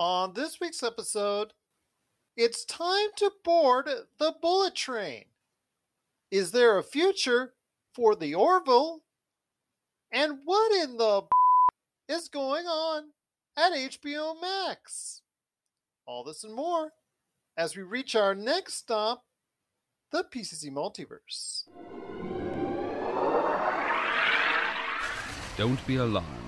On this week's episode, it's time to board the bullet train. Is there a future for the Orville? And what in the is going on at HBO Max? All this and more as we reach our next stop, the PCC Multiverse. Don't be alarmed.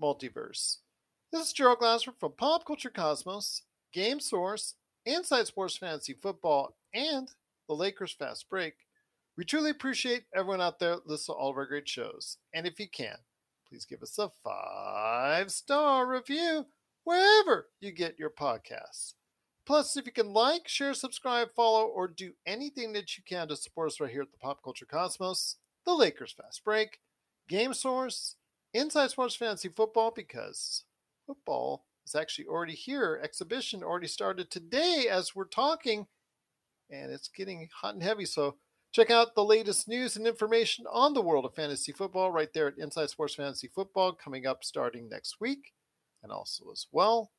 Multiverse. This is Gerald Glassford from Pop Culture Cosmos, Game Source, Inside Sports Fantasy Football, and the Lakers Fast Break. We truly appreciate everyone out there listening to all of our great shows. And if you can, please give us a five star review wherever you get your podcasts. Plus, if you can like, share, subscribe, follow, or do anything that you can to support us right here at the Pop Culture Cosmos, the Lakers Fast Break, Game Source, Inside Sports Fantasy Football, because football is actually already here. Exhibition already started today as we're talking, and it's getting hot and heavy. So check out the latest news and information on the world of fantasy football right there at Inside Sports Fantasy Football coming up starting next week. And also, as well,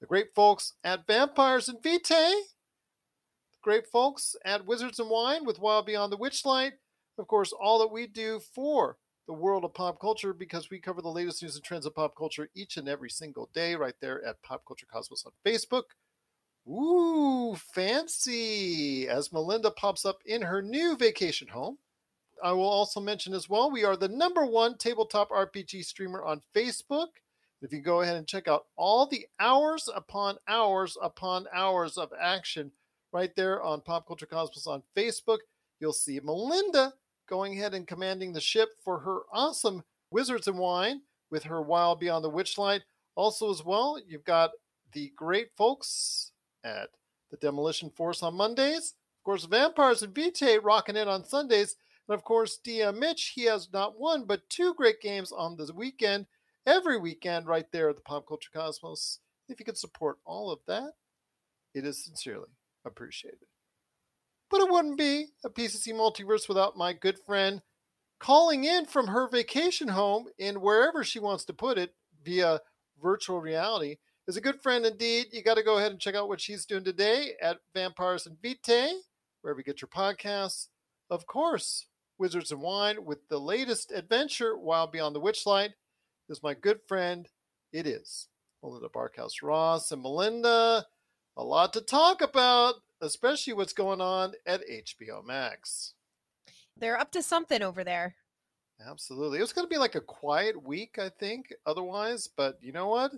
the great folks at Vampires and Vitae, great folks at Wizards and Wine with Wild Beyond the Witchlight. Of course, all that we do for the world of pop culture because we cover the latest news and trends of pop culture each and every single day right there at Pop Culture Cosmos on Facebook. Ooh, fancy! As Melinda pops up in her new vacation home. I will also mention as well, we are the number one tabletop RPG streamer on Facebook. If you go ahead and check out all the hours upon hours upon hours of action right there on Pop Culture Cosmos on Facebook, you'll see Melinda going ahead and commanding the ship for her awesome Wizards and Wine with her Wild Beyond the Witchlight. Also, as well, you've got the great folks at the Demolition Force on Mondays. Of course, Vampires and Vitae rocking it on Sundays. And of course, DM Mitch, he has not one but two great games on the weekend every weekend right there at the Pop Culture Cosmos. If you could support all of that, it is sincerely appreciated. But it wouldn't be a PCC multiverse without my good friend calling in from her vacation home in wherever she wants to put it via virtual reality. Is a good friend indeed. You got to go ahead and check out what she's doing today at Vampires and Vitae, wherever you get your podcasts. Of course, Wizards and Wine with the latest adventure, Wild Beyond the Witchlight is my good friend. It is Melinda Barkhouse Ross and Melinda. A lot to talk about, especially what's going on at HBO Max. They're up to something over there. Absolutely. It was going to be like a quiet week, I think, otherwise. But you know what?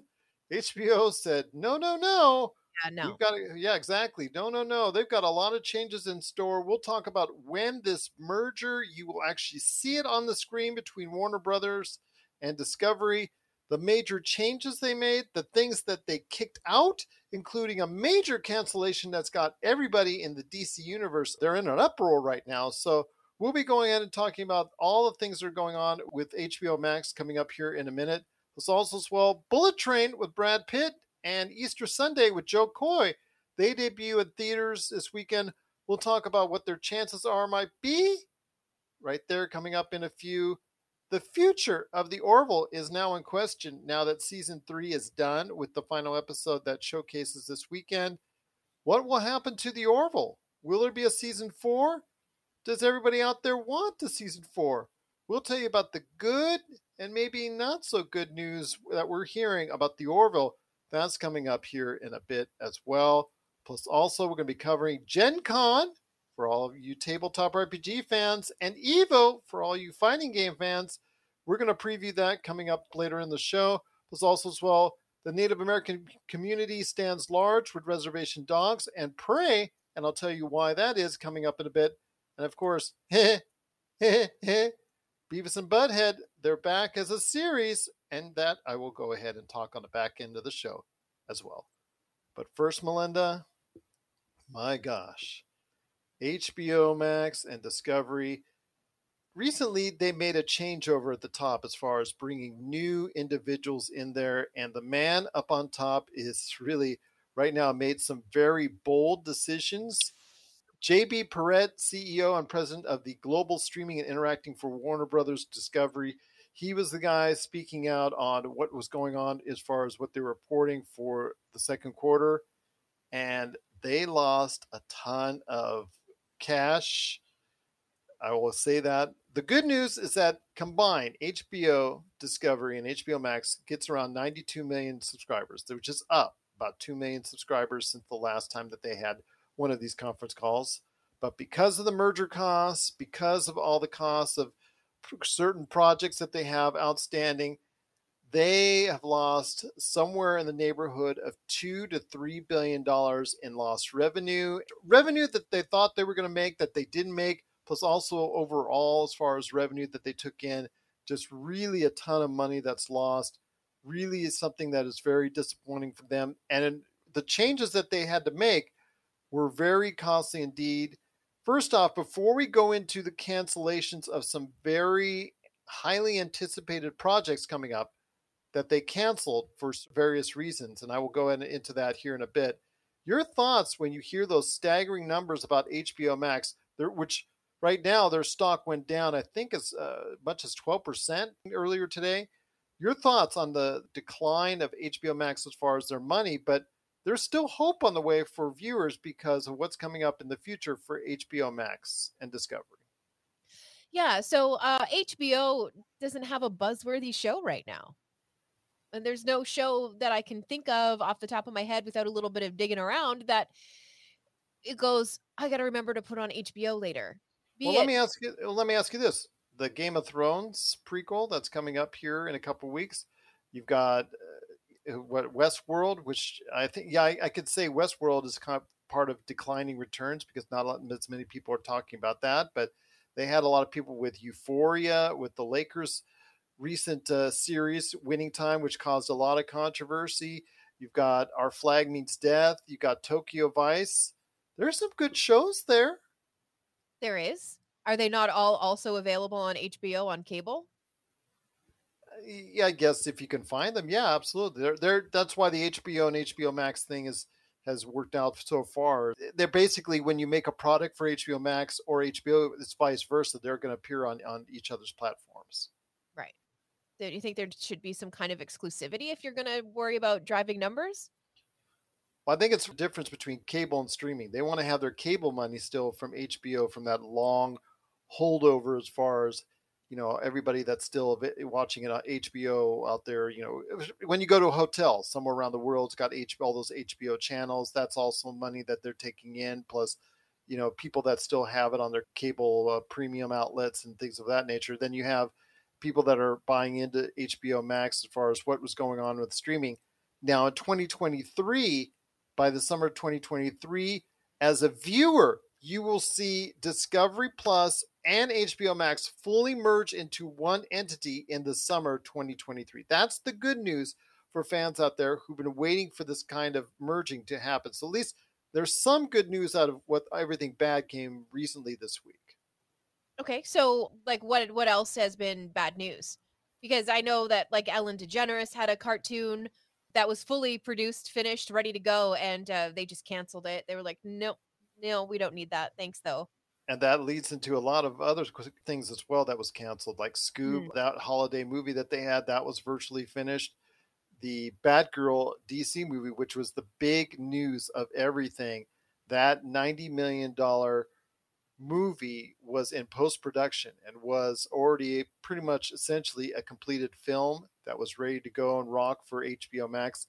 HBO said, no, no, no. Yeah, no. We've got to, yeah, exactly. No, no, no. They've got a lot of changes in store. We'll talk about when this merger, you will actually see it on the screen between Warner Brothers and Discovery, the major changes they made, the things that they kicked out, including a major cancellation that's got everybody in the DC universe. They're in an uproar right now. So we'll be going in and talking about all the things that are going on with HBO Max coming up here in a minute. There's also as well Bullet Train with Brad Pitt and Easter Sunday with Jo Koy. They debut in theaters this weekend. We'll talk about what their chances are might be right there coming up in a few. The future of the Orville is now in question now that season three is done with the final episode that showcases this weekend. What will happen to the Orville? Will there be a season four? Does everybody out there want a season four? We'll tell you about the good and maybe not so good news that we're hearing about the Orville. That's coming up here in a bit as well. Plus, also, we're going to be covering Gen Con for all of you tabletop RPG fans, and Evo for all you fighting game fans. We're going to preview that coming up later in the show. Plus, also as well, the Native American community stands large with reservation dogs and prey, and I'll tell you why that is coming up in a bit. And of course, Beavis and Butthead, they're back as a series, and that I will go ahead and talk on the back end of the show as well. But first, Melinda, my gosh, HBO Max and Discovery. Recently, they made a changeover at the top as far as bringing new individuals in there, and the man up on top is really right now made some very bold decisions. JB Perrette, CEO and president of the Global Streaming and Interacting for Warner Brothers Discovery, he was the guy speaking out on what was going on as far as what they were reporting for the second quarter. And they lost a ton of cash. I will say that. The good news is that combined HBO Discovery and HBO Max gets around 92 million subscribers, which is up about 2 million subscribers since the last time that they had one of these conference calls. But because of the merger costs, because of all the costs of certain projects that they have outstanding, they have lost somewhere in the neighborhood of two to three billion dollars in lost revenue, revenue that they thought they were going to make that they didn't make, plus also overall as far as revenue that they took in, just really a ton of money that's lost. Really is something that is very disappointing for them, and the changes that they had to make were very costly indeed. First off, before we go into the cancellations of some very highly anticipated projects coming up that they canceled for various reasons, and I will go into that here in a bit. Your thoughts when you hear those staggering numbers about HBO Max, which right now their stock went down, I think as uh, much as 12% earlier today. Your thoughts on the decline of HBO Max as far as their money, but there's still hope on the way for viewers because of what's coming up in the future for HBO Max and Discovery. Yeah, so uh, HBO doesn't have a buzzworthy show right now. And there's no show that I can think of off the top of my head without a little bit of digging around that it goes, I got to remember to put on HBO later. Be well, it- let me ask you let me ask you this. The Game of Thrones prequel that's coming up here in a couple weeks. You've got uh, what Westworld, which I think, yeah, I, I could say Westworld is kind of part of declining returns because not as many people are talking about that. But they had a lot of people with Euphoria, with the Lakers' recent uh, series Winning Time, which caused a lot of controversy. You've got Our Flag Means Death. You've got Tokyo Vice. There's some good shows there. There is. Are they not all also available on HBO on cable? yeah, I guess if you can find them, yeah, absolutely. They're, they're that's why the HBO and HBO Max thing is has worked out so far. They're basically when you make a product for HBO Max or HBO, it's vice versa. They're going to appear on on each other's platforms. Right. Do you think there should be some kind of exclusivity if you're going to worry about driving numbers? Well, I think it's the difference between cable and streaming. They want to have their cable money still from HBO from that long holdover as far as you know everybody that's still watching it on HBO out there. You know, when you go to a hotel somewhere around the world, it's got all those HBO channels. That's also money that they're taking in. Plus, you know, people that still have it on their cable uh, premium outlets and things of that nature. Then you have people that are buying into HBO Max as far as what was going on with streaming. Now in 2023, by the summer of 2023, as a viewer, you will see Discovery Plus and HBO Max fully merge into one entity in the summer 2023. That's the good news for fans out there who've been waiting for this kind of merging to happen. So at least there's some good news out of what everything bad came recently this week. Okay, so like what what else has been bad news? Because I know that like Ellen DeGeneres had a cartoon that was fully produced, finished, ready to go, and uh, they just canceled it. They were like, "Nope, no, we don't need that. Thanks, though." and that leads into a lot of other things as well that was canceled like scoob mm. that holiday movie that they had that was virtually finished the batgirl dc movie which was the big news of everything that 90 million dollar movie was in post production and was already pretty much essentially a completed film that was ready to go and rock for hbo max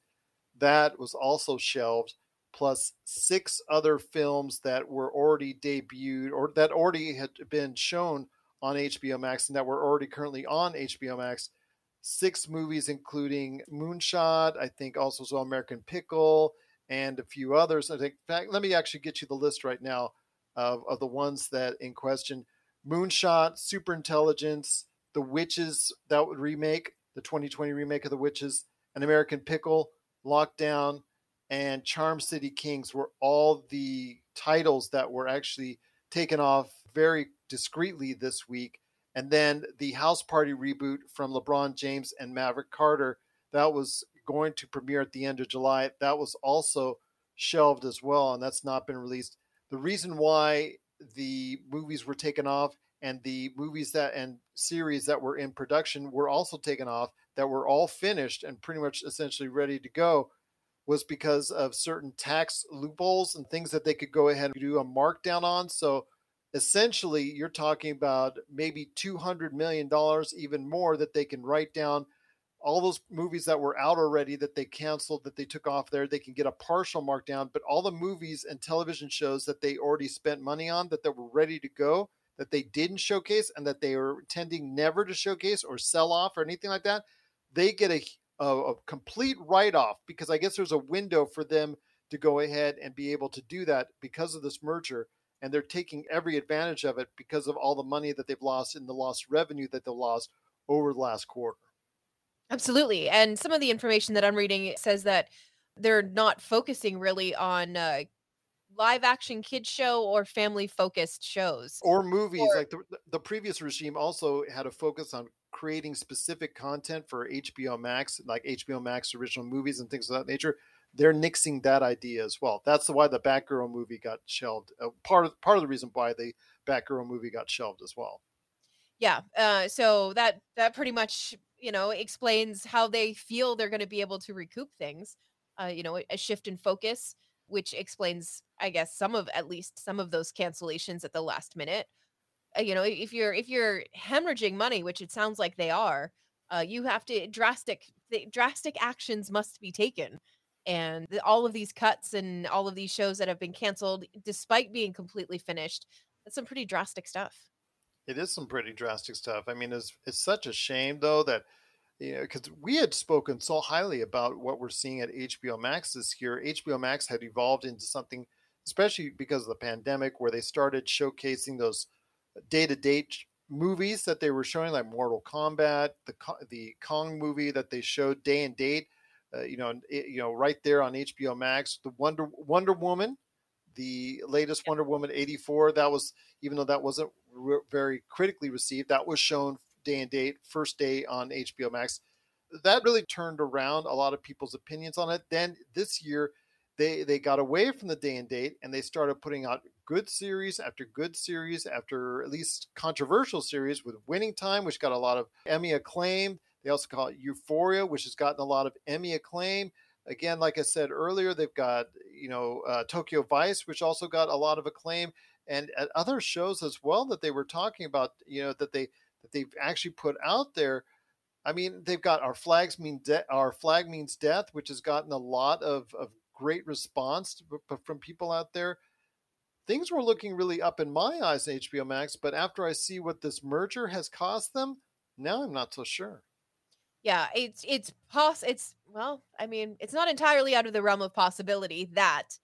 that was also shelved plus six other films that were already debuted or that already had been shown on HBO Max and that were already currently on HBO Max. Six movies, including Moonshot, I think also saw American Pickle, and a few others. I think, in fact, let me actually get you the list right now of, of the ones that in question Moonshot, Super Intelligence, The Witches, that would remake, the 2020 remake of The Witches, An American Pickle, Lockdown, and Charm City Kings were all the titles that were actually taken off very discreetly this week. And then the House Party reboot from LeBron James and Maverick Carter, that was going to premiere at the end of July. That was also shelved as well, and that's not been released. The reason why the movies were taken off and the movies that and series that were in production were also taken off that were all finished and pretty much essentially ready to go was because of certain tax loopholes and things that they could go ahead and do a markdown on. So essentially, you're talking about maybe $200 million, even more, that they can write down all those movies that were out already that they canceled, that they took off there. They can get a partial markdown, but all the movies and television shows that they already spent money on, that they were ready to go, that they didn't showcase, and that they were intending never to showcase or sell off or anything like that, they get a a, a complete write off because I guess there's a window for them to go ahead and be able to do that because of this merger. And they're taking every advantage of it because of all the money that they've lost and the lost revenue that they've lost over the last quarter. Absolutely. And some of the information that I'm reading says that they're not focusing really on uh, live action kids show or family focused shows or movies or, like the, the previous regime also had a focus on creating specific content for HBO Max, like HBO Max original movies and things of that nature, they're nixing that idea as well. That's why the Batgirl movie got shelved. Uh, part of part of the reason why the Batgirl movie got shelved as well. Yeah. Uh, so that that pretty much you know explains how they feel they're going to be able to recoup things. Uh, you know, a shift in focus, which explains, I guess, some of at least some of those cancellations at the last minute. Uh, you know if you're if you're hemorrhaging money which it sounds like they are uh, you have to drastic drastic actions must be taken and all of these cuts and all of these shows that have been canceled despite being completely finished that's some pretty drastic stuff it is some pretty drastic stuff i mean it's it's such a shame though that you know because we had spoken so highly about what we're seeing at hbo max this year hbo max had evolved into something especially because of the pandemic where they started showcasing those day to date movies that they were showing, like Mortal Kombat, the the Kong movie that they showed day and date. Uh, you know, it, you know, right there on HBO Max, the Wonder Wonder Woman, the latest Wonder Woman eighty four. That was even though that wasn't re- very critically received, that was shown day and date, first day on HBO Max. That really turned around a lot of people's opinions on it. Then this year, they they got away from the day and date and they started putting out good series after good series after at least controversial series with Winning Time, which got a lot of Emmy acclaim. They also call it Euphoria, which has gotten a lot of Emmy acclaim. Again, like I said earlier, they've got you know uh, Tokyo Vice, which also got a lot of acclaim, and at other shows as well that they were talking about. You know that they that they've actually put out there. I mean, they've got our flags mean de- our flag means death, which has gotten a lot of, of great response from people out there. Things were looking really up in my eyes in HBO Max, but after I see what this merger has cost them, now I'm not so sure. Yeah, it's it's poss it's well, I mean, it's not entirely out of the realm of possibility that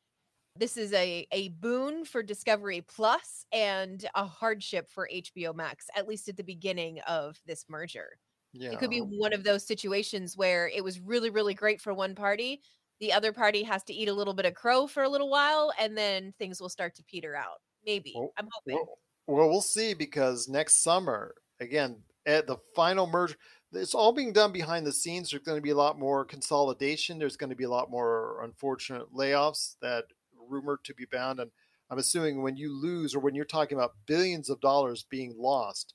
this is a a boon for Discovery Plus and a hardship for HBO Max, at least at the beginning of this merger. Yeah. It could be one of those situations where it was really, really great for one party, the other party has to eat a little bit of crow for a little while and then things will start to peter out. Maybe. Well, i'm hoping. well, well, we'll see because next summer again at the final merge it's all being done behind the scenes. There's going to be a lot more consolidation. There's going to be a lot more unfortunate layoffs that rumored to be bound and i'm assuming when you lose or when you're talking about billions of dollars being lost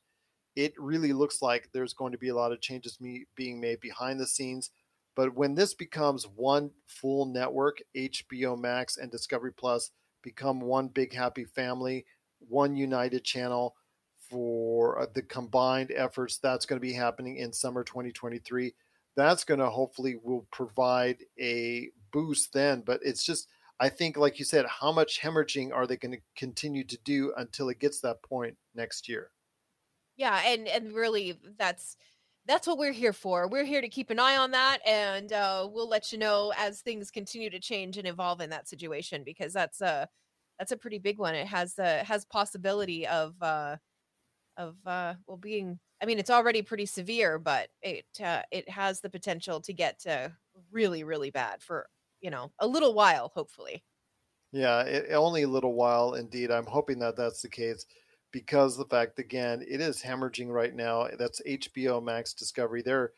it really looks like there's going to be a lot of changes being made behind the scenes but when this becomes one full network, HBO Max and Discovery Plus become one big happy family, one united channel for uh, the combined efforts that's going to be happening in summer 2023. That's going to hopefully will provide a boost then, but it's just I think like you said, how much hemorrhaging are they going to continue to do until it gets that point next year? Yeah, and and really that's that's what we're here for. We're here to keep an eye on that, and uh, we'll let you know as things continue to change and evolve in that situation because that's a that's a pretty big one. It has uh, has possibility of uh, of uh, well being. I mean, it's already pretty severe, but it uh, it has the potential to get to really really bad for you know, a little while, hopefully. Yeah, it, only a little while indeed. I'm hoping that that's the case because the fact again, it is hemorrhaging right now. Eh, that's HBO Max Discovery. They're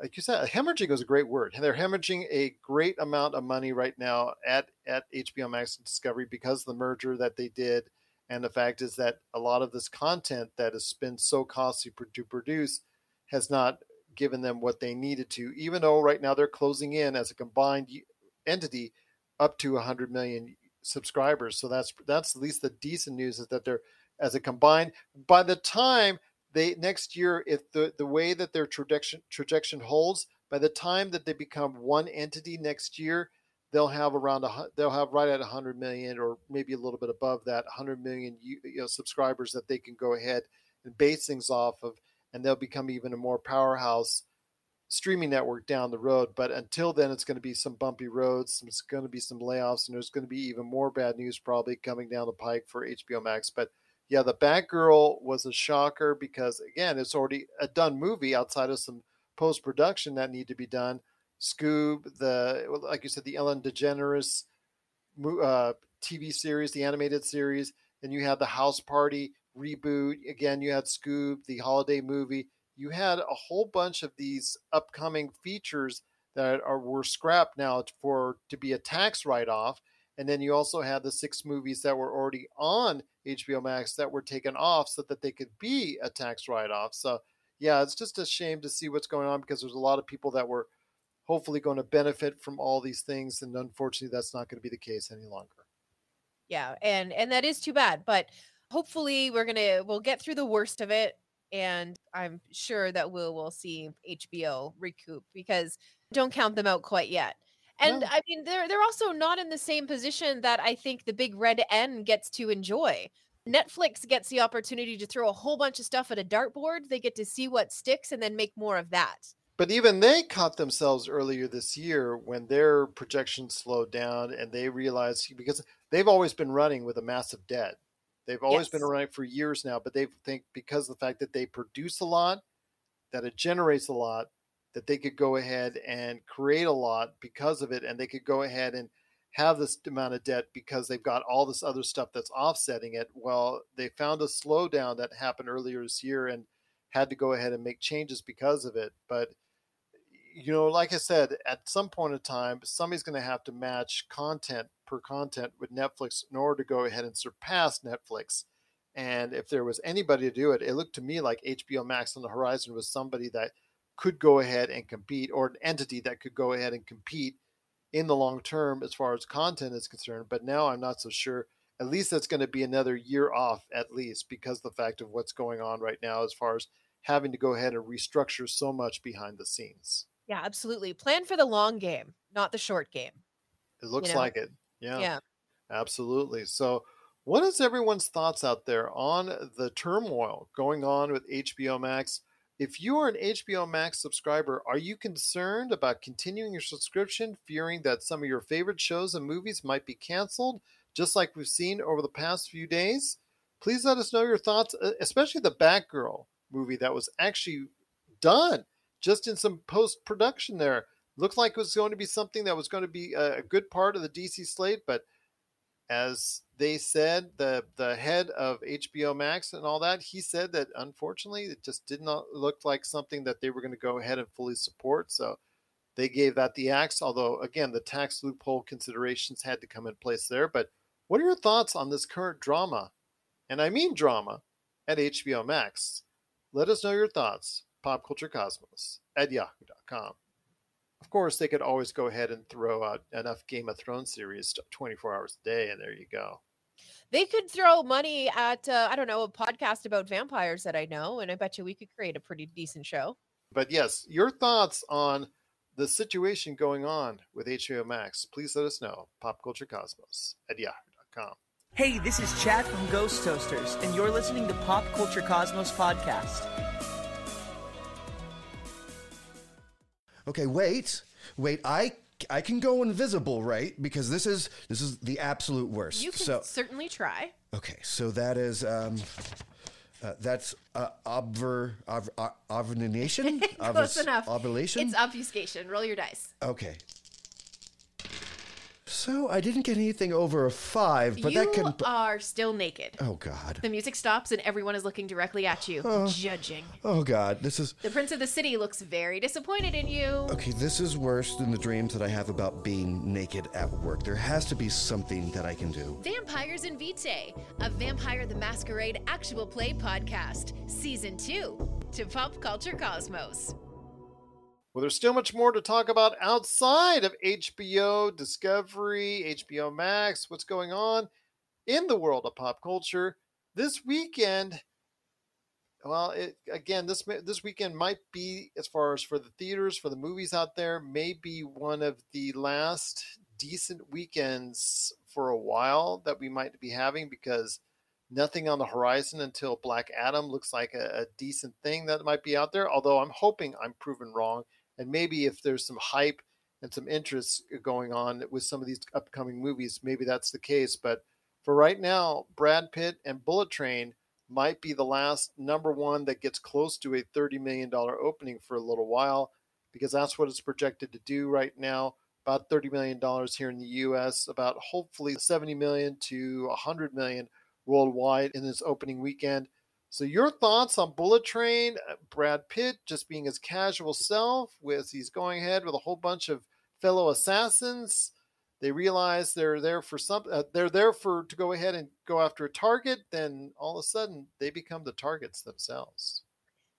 like you said, hemorrhaging is a great word. They're hemorrhaging a great amount of money right now at at HBO Max Discovery because the merger that they did, and the fact is that a lot of this content that has been so costly to produce has not given them what they needed to. Even though right now they're closing in as a combined entity up to 100 million subscribers, so that's that's at least the decent news is that they're as a combined. By the time they next year, if the the way that their trajectory trajectory holds, by the time that they become one entity next year, they'll have around a they'll have right at 100 million or maybe a little bit above that 100 million you know, subscribers that they can go ahead and base things off of, and they'll become even a more powerhouse streaming network down the road. But until then, it's going to be some bumpy roads. It's going to be some layoffs, and there's going to be even more bad news probably coming down the pike for HBO Max. But yeah, the Batgirl was a shocker because again, it's already a done movie outside of some post production that need to be done. Scoob, the like you said, the Ellen DeGeneres uh, TV series, the animated series. Then you had the House Party reboot. Again, you had Scoob, the holiday movie. You had a whole bunch of these upcoming features that are were scrapped now for to be a tax write off. And then you also had the six movies that were already on HBO Max that were taken off so that they could be a tax write off. So, yeah, it's just a shame to see what's going on because there's a lot of people that were hopefully going to benefit from all these things. And unfortunately, that's not going to be the case any longer. Yeah. And, and that is too bad. But hopefully, we're to, we'll get through the worst of it. And I'm sure that we'll, we'll see HBO recoup because don't count them out quite yet. And no. I mean, they're they're also not in the same position that I think the big red N gets to enjoy. Netflix gets the opportunity to throw a whole bunch of stuff at a dartboard. They get to see what sticks and then make more of that. But even they caught themselves earlier this year when their projections slowed down and they realized because they've always been running with a massive debt. They've always yes. been running for years now, but they think because of the fact that they produce a lot, that it generates a lot, that they could go ahead and create a lot because of it, and they could go ahead and have this amount of debt because they've got all this other stuff that's offsetting it. Well, they found a slowdown that happened earlier this year and had to go ahead and make changes because of it. But you know, like I said, at some point in time, somebody's going to have to match content per content with Netflix in order to go ahead and surpass Netflix. And if there was anybody to do it, it looked to me like HBO Max on the horizon was somebody that could go ahead and compete, or an entity that could go ahead and compete in the long term as far as content is concerned. But now I'm not so sure. At least that's going to be another year off, at least, because the fact of what's going on right now as far as having to go ahead and restructure so much behind the scenes. Yeah, absolutely. Plan for the long game, not the short game. It looks you know? like it. Yeah. Yeah. Absolutely. So, what is everyone's thoughts out there on the turmoil going on with HBO Max? If you are an HBO Max subscriber, are you concerned about continuing your subscription, fearing that some of your favorite shows and movies might be canceled, just like we've seen over the past few days? Please let us know your thoughts, especially the Batgirl movie that was actually done just in some post production there. Looked like it was going to be something that was going to be a good part of the DC slate, but as they said, the the head of HBO Max and all that, he said that unfortunately it just did not look like something that they were going to go ahead and fully support. So they gave that the axe. Although again, the tax loophole considerations had to come in place there. But what are your thoughts on this current drama? And I mean drama at HBO Max. Let us know your thoughts. PopCultureCosmos at yahoo.com. Of course, they could always go ahead and throw out enough Game of Thrones series 24 hours a day, and there you go. They could throw money at, uh, I don't know, a podcast about vampires that I know, and I bet you we could create a pretty decent show. But yes, your thoughts on the situation going on with HBO Max, please let us know. PopCultureCosmos at yahoo.com. Hey, this is Chad from Ghost Toasters, and you're listening to Pop Culture Cosmos Podcast. Okay, wait, wait, I I can go invisible, right? Because this is this is the absolute worst. You can so, certainly try. Okay, so that is um, uh, that's uh, obver ov, uh, Close enough. Ovulation. It's obfuscation. Roll your dice. Okay. So I didn't get anything over a five, but you that can. You are still naked. Oh God. The music stops and everyone is looking directly at you, oh. judging. Oh God. This is. The Prince of the City looks very disappointed in you. Okay, this is worse than the dreams that I have about being naked at work. There has to be something that I can do. Vampires and Vitae, a Vampire the Masquerade actual play podcast, season two, to Pop Culture Cosmos. Well, there's still much more to talk about outside of HBO, Discovery, HBO Max, what's going on in the world of pop culture. This weekend, well, it, again, this this weekend might be, as far as for the theaters, for the movies out there, may be one of the last decent weekends for a while that we might be having because nothing on the horizon until Black Adam looks like a, a decent thing that might be out there. Although I'm hoping I'm proven wrong and maybe if there's some hype and some interest going on with some of these upcoming movies, maybe that's the case. But for right now, Brad Pitt and Bullet Train might be the last number one that gets close to a $30 million opening for a little while because that's what it's projected to do right now. About $30 million here in the US, about hopefully 70 million to 100 million worldwide in this opening weekend. So your thoughts on Bullet Train, uh, Brad Pitt just being his casual self with he's going ahead with a whole bunch of fellow assassins. They realize they're there for some uh, they're there for to go ahead and go after a target, then all of a sudden they become the targets themselves.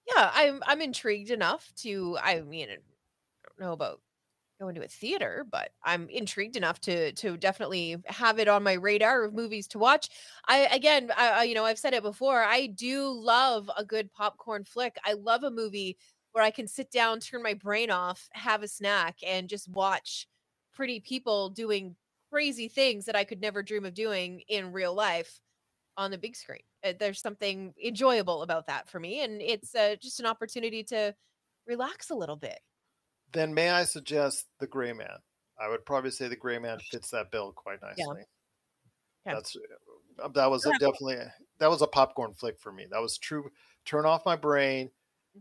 Yeah, I'm I'm intrigued enough to I mean I don't know about going to a theater, but I'm intrigued enough to to definitely have it on my radar of movies to watch. I again, I, I, you know, I've said it before. I do love a good popcorn flick. I love a movie where I can sit down, turn my brain off, have a snack, and just watch pretty people doing crazy things that I could never dream of doing in real life on the big screen. Uh, There's something enjoyable about that for me, and it's uh, just an opportunity to relax a little bit. Then may I suggest The Gray Man? I would probably say The Gray Man fits that bill quite nicely. Yeah. That's uh, that was a definitely that was a popcorn flick for me. That was true. Turn off my brain.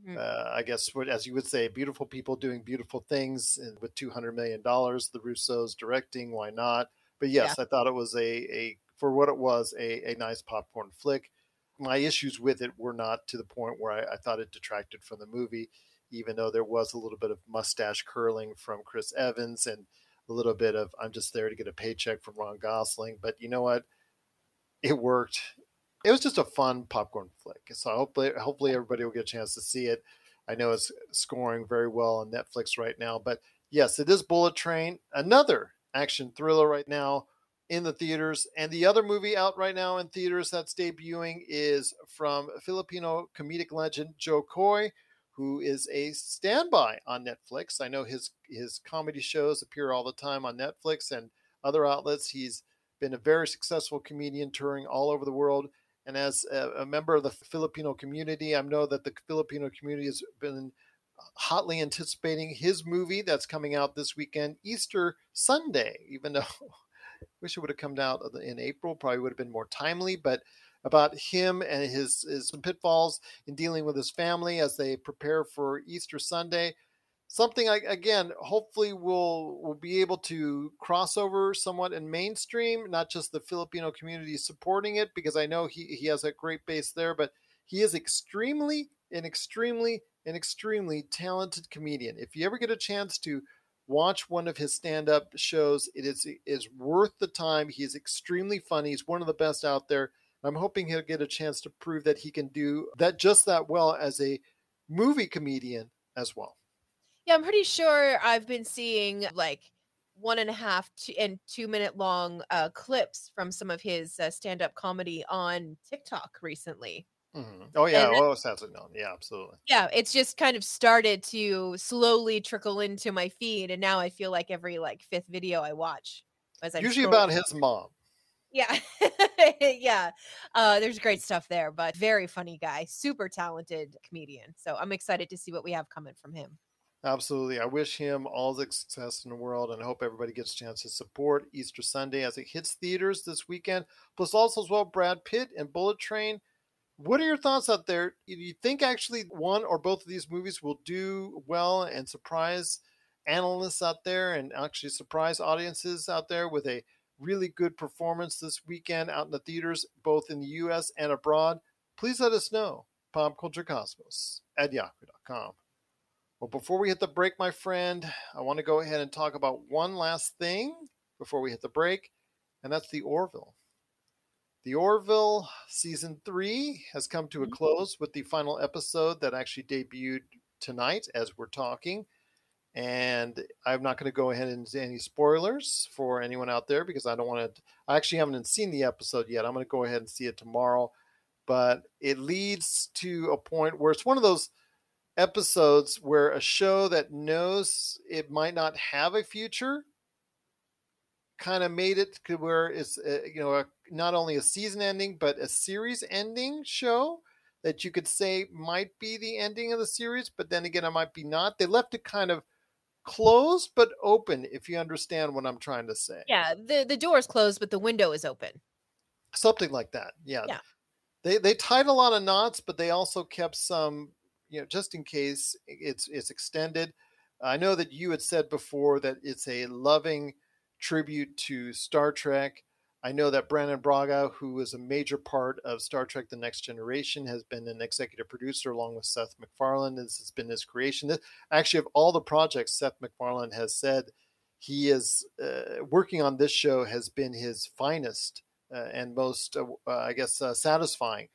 Mhm. uh, I guess what, as you would say, beautiful people doing beautiful things and with two hundred million dollars. The Russos directing, why not? But yes, I thought it was a, a for what it was a, a nice popcorn flick. My issues with it were not to the point where I, I thought it detracted from the movie, even though there was a little bit of mustache curling from Chris Evans and a little bit of I'm just there to get a paycheck from Ron Gosling. But you know what? It worked it was just a fun popcorn flick. So hopefully, hopefully everybody will get a chance to see it. I know it's scoring very well on Netflix right now, but yes, it is Bullet Train, another action thriller right now in the theaters. And the other movie out right now in theaters that's debuting is from Filipino comedic legend Jo Koy, who is a standby on Netflix. I know his his comedy shows appear all the time on Netflix and other outlets. He's been a very successful comedian touring all over the world. And as a, a member of the Filipino community, I know that the Filipino community has been hotly anticipating his movie that's coming out this weekend, Easter Sunday, even though I wish it would have come out in April, probably would have been more timely, but about him and his, his pitfalls in dealing with his family as they prepare for Easter Sunday. Something I, again, hopefully will will be able to cross over somewhat in mainstream, not just the Filipino community supporting it, because I know he, he has a great base there, but he is extremely an extremely an extremely talented comedian. If you ever get a chance to watch one of his stand-up shows, it is is worth the time. He is extremely funny. He's one of the best out there. I'm hoping he'll get a chance to prove that he can do that just that well as a movie comedian as well. Yeah, I'm pretty sure I've been seeing like one and a half and two minute long uh, clips from some of his uh, stand up comedy on TikTok recently. Mhm. Oh yeah, And- oh, that's known. Yeah, absolutely. Yeah, it's just kind of started to slowly trickle into my feed, and now I feel like every like fifth video I watch, as I'm Usually about his mom. Yeah, yeah. Uh, there's great stuff there, but very funny guy, super talented comedian. So I'm excited to see what we have coming from him. Absolutely. I wish him all the success in the world and hope everybody gets a chance to support Easter Sunday as it hits theaters this weekend. Plus, also as well, Brad Pitt and Bullet Train. What are your thoughts out there? Do you think actually one or both of these movies will do well and surprise analysts out there and actually surprise audiences out there with a really good performance this weekend out in the theaters, both in the US and abroad, please let us know. PopCultureCosmos at yahoo.com. Well, before we hit the break, my friend, I want to go ahead and talk about one last thing before we hit the break, and that's the Orville. The Orville season three has come to a mm-hmm. close with the final episode that actually debuted tonight as we're talking. And I'm not going to go ahead and say any spoilers for anyone out there because I don't want to. I actually haven't seen the episode yet. I'm going to go ahead and see it tomorrow. But it leads to a point where it's one of those episodes where a show that knows it might not have a future kind of made it to where it's uh, you know a, not only a season ending but a series ending show that you could say might be the ending of the series but then again it might be not they left it kind of closed but open if you understand what i'm trying to say Yeah, the the door is closed, but the window is open. something like that yeah. Yeah. they they tied a lot of knots but they also kept some you know just in case it's it's extended i know that you had said before that it's a loving tribute to star trek i know that brannon braga who is a major part of star trek the next generation has been an executive producer along with seth macfarlane. This has been his creation. This- actually of all the projects seth macfarlane has said he is uh, working on this show has been his finest uh, and most, uh, uh, I guess, uh, satisfying,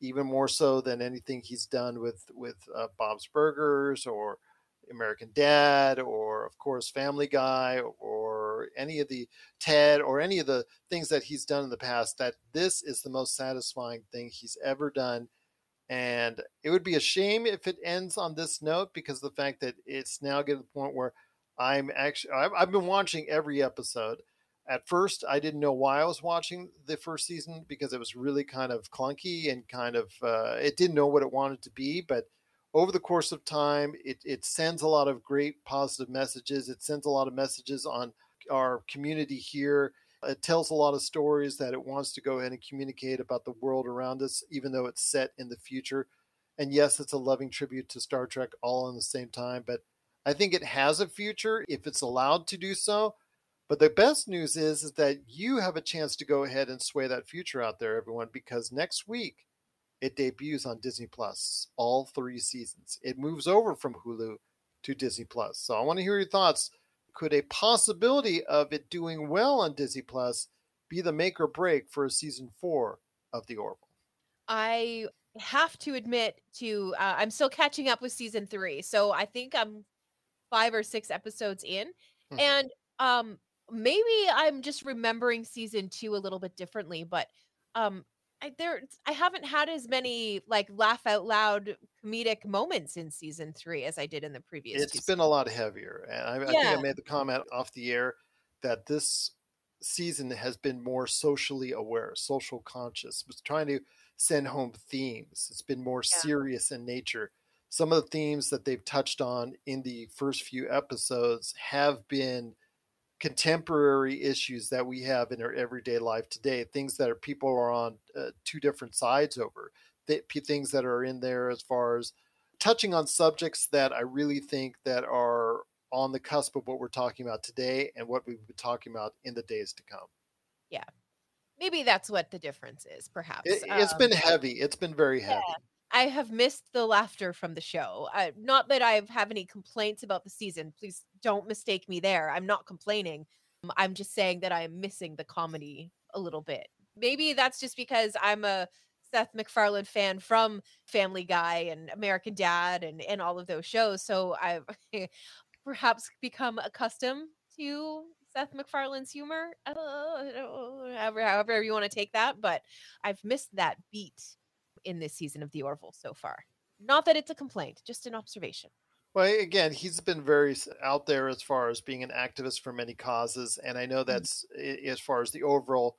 even more so than anything he's done with with uh, Bob's Burgers or American Dad or, of course, Family Guy or any of the Ted or any of the things that he's done in the past. That this is the most satisfying thing he's ever done. And it would be a shame if it ends on this note because the fact that it's now getting to the point where I'm actually I've, I've been watching every episode. At first, I didn't know why I was watching the first season because it was really kind of clunky and kind of uh, it didn't know what it wanted to be. But over the course of time, it, it sends a lot of great positive messages. It sends a lot of messages on our community here. It tells a lot of stories that it wants to go ahead and communicate about the world around us, even though it's set in the future. And yes, it's a loving tribute to Star Trek all in the same time. But I think it has a future if it's allowed to do so. But the best news is, is that you have a chance to go ahead and sway that future out there, everyone, because next week it debuts on Disney Plus, all three seasons. It moves over from Hulu to Disney Plus. So I want to hear your thoughts. Could a possibility of it doing well on Disney Plus be the make or break for a season four of The Orville? I have to admit to uh, I'm still catching up with season three, so I think I'm five or six episodes in, Mhm. and um maybe I'm just remembering season two a little bit differently, but um I there I haven't had as many like laugh out loud comedic moments in season three as I did in the previous. It's been a lot heavier. And I, I think I made the comment off the air that this season has been more socially aware, social conscious, was trying to send home themes. It's been more Yeah. serious in nature. Some of the themes that they've touched on in the first few episodes have been contemporary issues that we have in our everyday life today things that are people are on uh, two different sides over th- p- things that are in there as far as touching on subjects that i really think that are on the cusp of what we're talking about today and what we've been talking about in the days to come Yeah. maybe that's what the difference is, perhaps. it, it's Um, been heavy it's been very heavy I have missed the laughter from the show. I, not that I have any complaints about the season. Please don't mistake me there. I'm not complaining. Um, I'm just saying that I am missing the comedy a little bit. Maybe that's just because I'm a Seth MacFarlane fan from Family Guy and American Dad and, and all of those shows. So I've perhaps become accustomed to Seth MacFarlane's humor. Uh, however, however you want to take that. But I've missed that beat in this season of The Orville so far. Not that it's a complaint, just an observation. Well, again, he's been very out there as far as being an activist for many causes, and I know that's i- as far as the overall.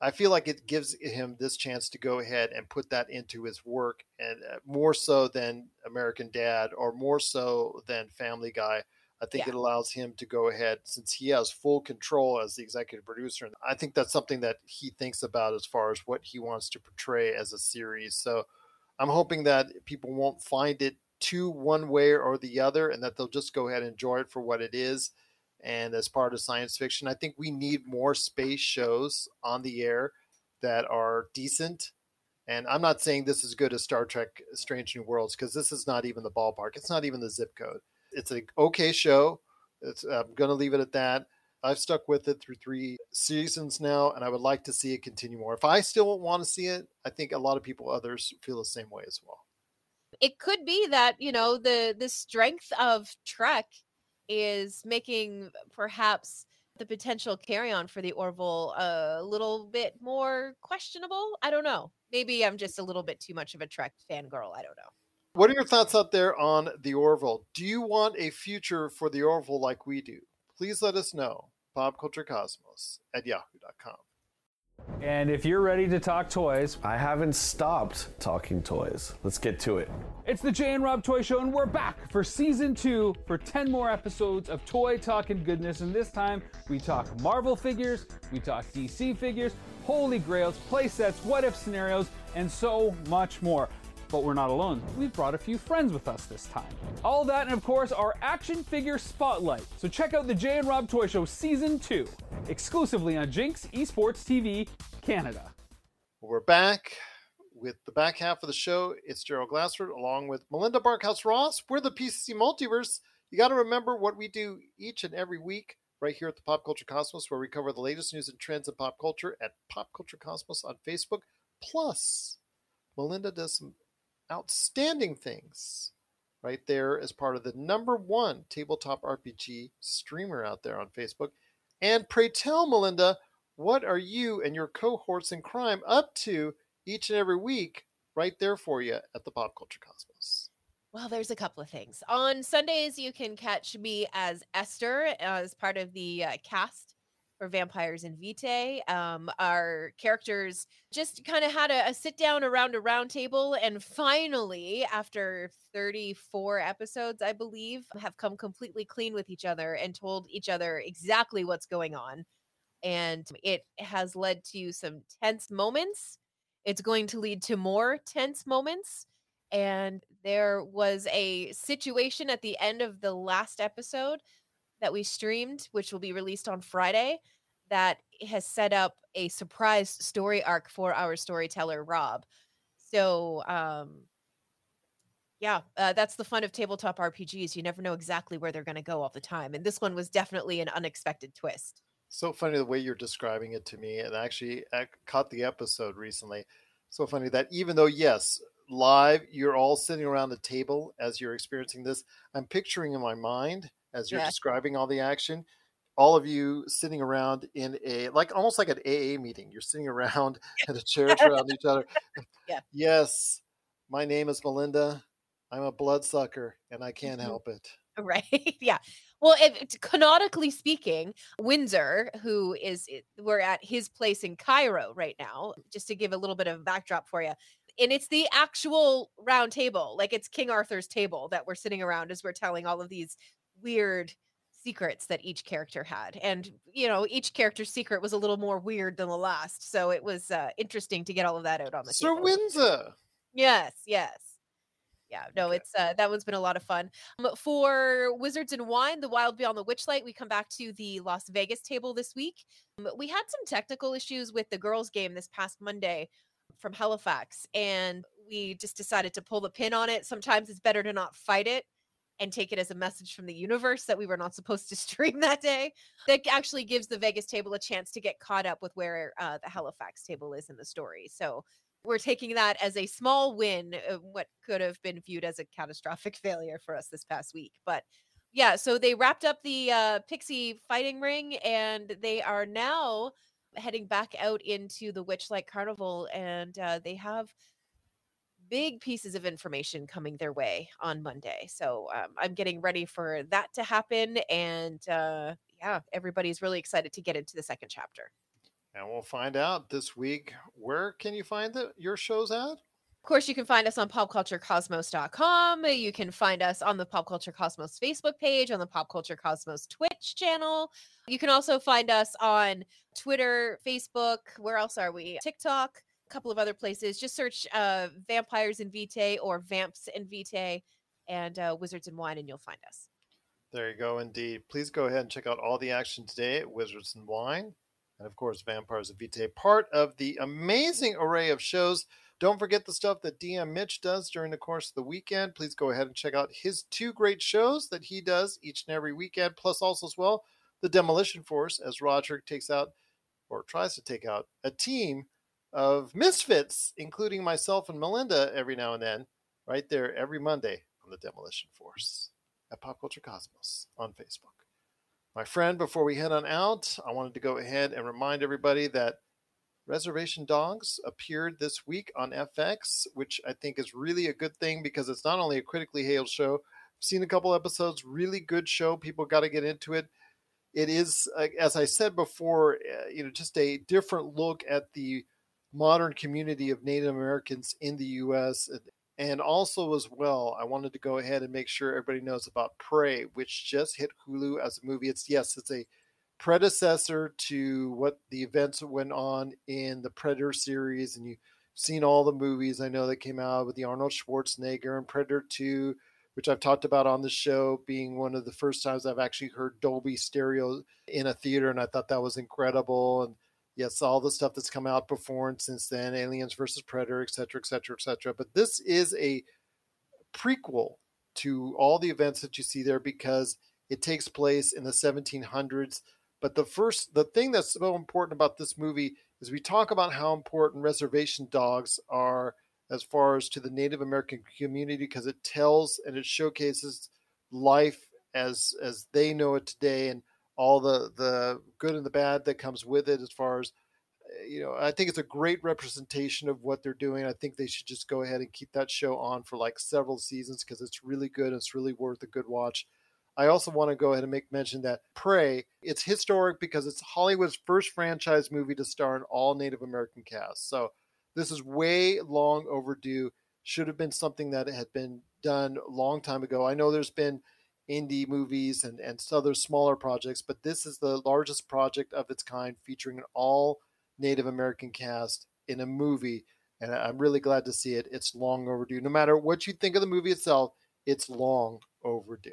I feel like it gives him this chance to go ahead and put that into his work, and uh, more so than American Dad, or more so than Family Guy. I think Yeah. it allows him to go ahead since he has full control as the executive producer. And I think that's something that he thinks about as far as what he wants to portray as a series. So I'm hoping that people won't find it too one way or the other, and that they'll just go ahead and enjoy it for what it is. And as part of science fiction, I think we need more space shows on the air that are decent. And I'm not saying this is good as Star Trek Strange New Worlds because this is not even the ballpark. It's not even the zip code. It's an okay show. It's, I'm going to leave it at that. I've stuck with it through three seasons now, and I would like to see it continue more. If I still want to see it, I think a lot of people, others, feel the same way as well. It could be that you know the the strength of Trek is making perhaps the potential carry on for the Orville a little bit more questionable. I don't know. Maybe I'm just a little bit too much of a Trek fangirl. I don't know. What are your thoughts out there on the Orville? Do you want a future for the Orville like we do? Please let us know. PopCultureCosmos at yahoo.com. And if you're ready to talk toys, I haven't stopped talking toys. Let's get to it. it's the Jay and Rob Toy Show, and we're back for season two for 10 more episodes of toy talking goodness. And this time we talk Marvel figures, we talk DC figures, holy grails, play sets, what if scenarios, and so much more. But we're not alone. We've brought a few friends with us this time. All that, and of course, our action figure spotlight. So check out the Jay and Rob Toy Show Season 2, exclusively on Jinx Esports TV Canada. We're back with the back half of the show. It's Gerald Glassford along with Melinda Barkhouse Ross. We're the PCC Multiverse. You got to remember what we do each and every week right here at the Pop Culture Cosmos, where we cover the latest news and trends in pop culture at Pop Culture Cosmos on Facebook. Plus, Melinda does some outstanding things right there as part of the number one tabletop RPG streamer out there on Facebook. And pray tell, Melinda, what are you and your cohorts in crime up to each and every week right there for you at the Pop Culture Cosmos? Well, there's a couple of things. On Sundays, you can catch me as Esther as part of the uh, cast for Vampires and Vitae. Um, our characters just kind of had a, a sit down around a round table, and finally, after 34 episodes, I believe, have come completely clean with each other and told each other exactly what's going on. And it has led to some tense moments. It's going to lead to more tense moments and there was a situation at the end of the last episode that we streamed which will be released on friday that has set up a surprise story arc for our storyteller rob so um yeah uh, that's the fun of tabletop rpgs you never know exactly where they're going to go all the time and this one was definitely an unexpected twist So funny the way you're describing it to me. And actually, I caught the episode recently. So funny that even though, yes, live, you're all sitting around the table as you're experiencing this, I'm picturing in my mind as you're Yeah. describing all the action, all of you sitting around in a, like almost like an AA meeting. You're sitting around and a chairs around each other. Yeah. Yes, my name is Melinda. I'm a bloodsucker and I can't Mhm. help it. Right. yeah. Well, if, it's- canonically speaking, Windsor, who is, we're at his place in Cairo right now, just to give a little bit of backdrop for you. And it's the actual round table, like it's King Arthur's table that we're sitting around as we're telling all of these weird secrets that each character had. And, you know, each character's secret was a little more weird than the last. So it was uh, interesting to get all of that out on the Sir table. Windsor. Yes, yes. Yeah, no, Okay. it's uh, that one's been a lot of fun. Um, for Wizards and Wine, The Wild Beyond the Witchlight, we come back to the Las Vegas table this week. Um, we had some technical issues with the girls' game this past Monday from Halifax, and we just decided to pull the pin on it. Sometimes it's better to not fight it and take it as a message from the universe that we were not supposed to stream that day. That actually gives the Vegas table a chance to get caught up with where uh, the Halifax table is in the story. So we're taking that as a small win, uh, what could have been viewed as a catastrophic failure for us this past week. But yeah, so they wrapped up the uh, Pixie fighting ring and they are now heading back out into the Witchlight Carnival and uh, they have big pieces of information coming their way on Monday. So um, I'm getting ready for that to happen. And uh, yeah, everybody's really excited to get into the second chapter. And we'll find out this week. Where can you find the, your shows at? Of course, you can find us on popculturecosmos.com. You can find us on the Pop Culture Cosmos Facebook page, on the Pop Culture Cosmos Twitch channel. You can also find us on Twitter, Facebook. Where else are we? TikTok, couple of other places. Just search uh, Vampires and Vitae or Vamps in Vitae. and uh, Wizards and Wine, and you'll find us. There you go, indeed. Please go ahead and check out all the action today at Wizards and Wine. And of course, Vampires of Vitae, part of the amazing array of shows. Don't forget the stuff that DM Mitch does during the course of the weekend. Please go ahead and check out his two great shows that he does each and every weekend, plus also as well the Demolition Force as Roger takes out or tries to take out a team of misfits, including myself and Melinda every now and then, right there every Monday on the Demolition Force at Pop Culture Cosmos on Facebook. My friend, before we head on out, I wanted to go ahead and remind everybody that Reservation Dogs appeared this week on FX, which I think is really a good thing because it's not only a critically hailed show. I've seen a couple episodes, really good show. People got to get into it. It is, uh, as I said before, uh, you know, just a different look at the modern community of Native Americans in the U.S. And also, as well, I wanted to go ahead and make sure everybody knows about Prey, which just hit Hulu as a movie. It's yes, it's a predecessor to what the events went on in the Predator series, and you've seen all the movies I know that came out with the Arnold Schwarzenegger and Predator 2, which I've talked about on the show, being one of the first times I've actually heard Dolby stereo in a theater, and I thought that was incredible. And yes, all the stuff that's come out before and since then, Aliens versus Predator, et cetera, et cetera, et cetera. But this is a prequel to all the events that you see there because it takes place in the 1700s. But the first, the thing that's so important about this movie is we talk about how important reservation dogs are as far as to the Native American community because it tells and it showcases life as as they know it today and all the the good and the bad that comes with it as far as eh, you know i think it's a great representation of what they're doing. I think they should just go ahead and keep that show on for like several seasons because it's really good and it's really worth a good watch. I also want to go ahead and make mention that prey it's historic because it's hollywood's first franchise movie to star an all native american cast so this is way long overdue. Should have been something that had been done a long time ago. I know there's been indie movies and, and other smaller projects, but this is the largest project of its kind featuring an all Native American cast in a movie. And I'm really glad to see it. It's long overdue. No matter what you think of the movie itself, it's long overdue.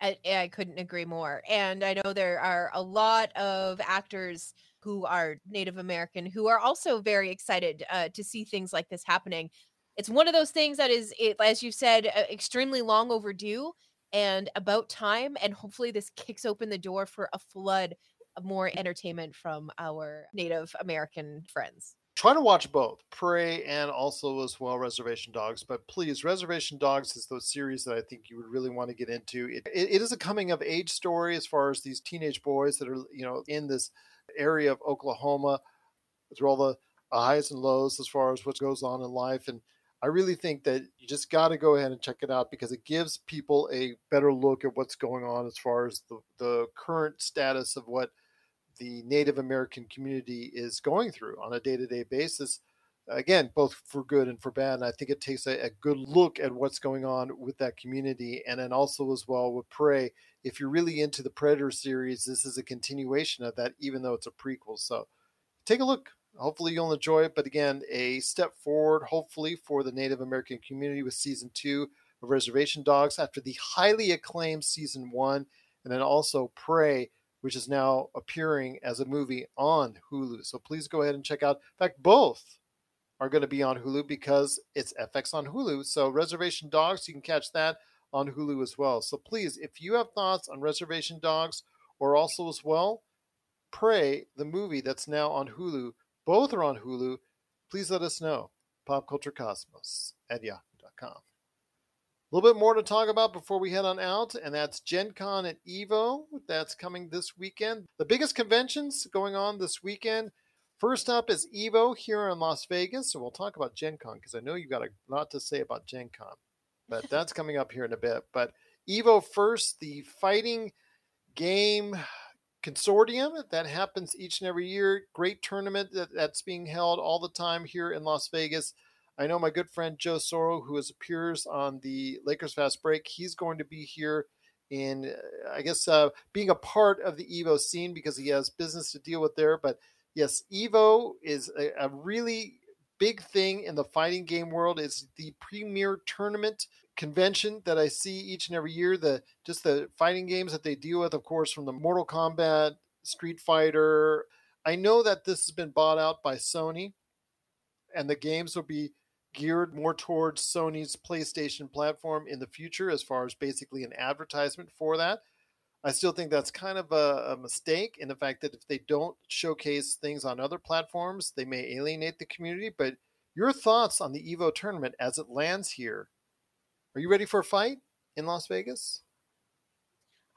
I, I couldn't agree more. And I know there are a lot of actors who are Native American who are also very excited uh, to see things like this happening. It's one of those things that is, it, as you said, extremely long overdue and about time. And hopefully, this kicks open the door for a flood of more entertainment from our Native American friends. Try to watch both Prey and also as well Reservation Dogs. But please, Reservation Dogs is the series that I think you would really want to get into. It, it, it is a coming of age story as far as these teenage boys that are you know in this area of Oklahoma through all the highs and lows as far as what goes on in life and I really think that you just got to go ahead and check it out because it gives people a better look at what's going on as far as the, the current status of what the Native American community is going through on a day to day basis. Again, both for good and for bad. And I think it takes a, a, good look at what's going on with that community. And then also, as well, with Prey, if you're really into the Predator series, this is a continuation of that, even though it's a prequel. So take a look. Hopefully, you'll enjoy it. But again, a step forward, hopefully, for the Native American community with season two of Reservation Dogs after the highly acclaimed season one, and then also Prey, which is now appearing as a movie on Hulu. So please go ahead and check out. In fact, both are going to be on Hulu because it's FX on Hulu. So Reservation Dogs, you can catch that on Hulu as well. So please, if you have thoughts on Reservation Dogs or also as well, Prey, the movie that's now on Hulu, both are on Hulu. Please let us know. PopCultureCosmos at yahoo.com. A little bit more to talk about before we head on out, and that's Gen Con at EVO. That's coming this weekend. The biggest conventions going on this weekend. First up is EVO here in Las Vegas. So we'll talk about Gen Con because I know you've got a lot to say about Gen Con, but that's coming up here in a bit. But EVO first, the fighting game consortium that happens each and every year. Great tournament that, that's being held all the time here in Las Vegas. I know my good friend Joe Soro, who appears on the Lakers Fast Break, he's going to be here in, I guess, uh, being a part of the Evo scene because he has business to deal with there. But yes, Evo is a, a really big thing in the fighting game world. It's the premier tournament convention that I see each and every year. The just the fighting games that they deal with, of course, from the Mortal Kombat, Street Fighter. I know that this has been bought out by Sony, and the games will be geared more towards Sony's PlayStation platform in the future, as far as basically an advertisement for that. I still think that's kind of a, a, mistake in the fact that if they don't showcase things on other platforms, they may alienate the community. But your thoughts on the Evo tournament as it lands here? Are you ready for a fight in Las Vegas?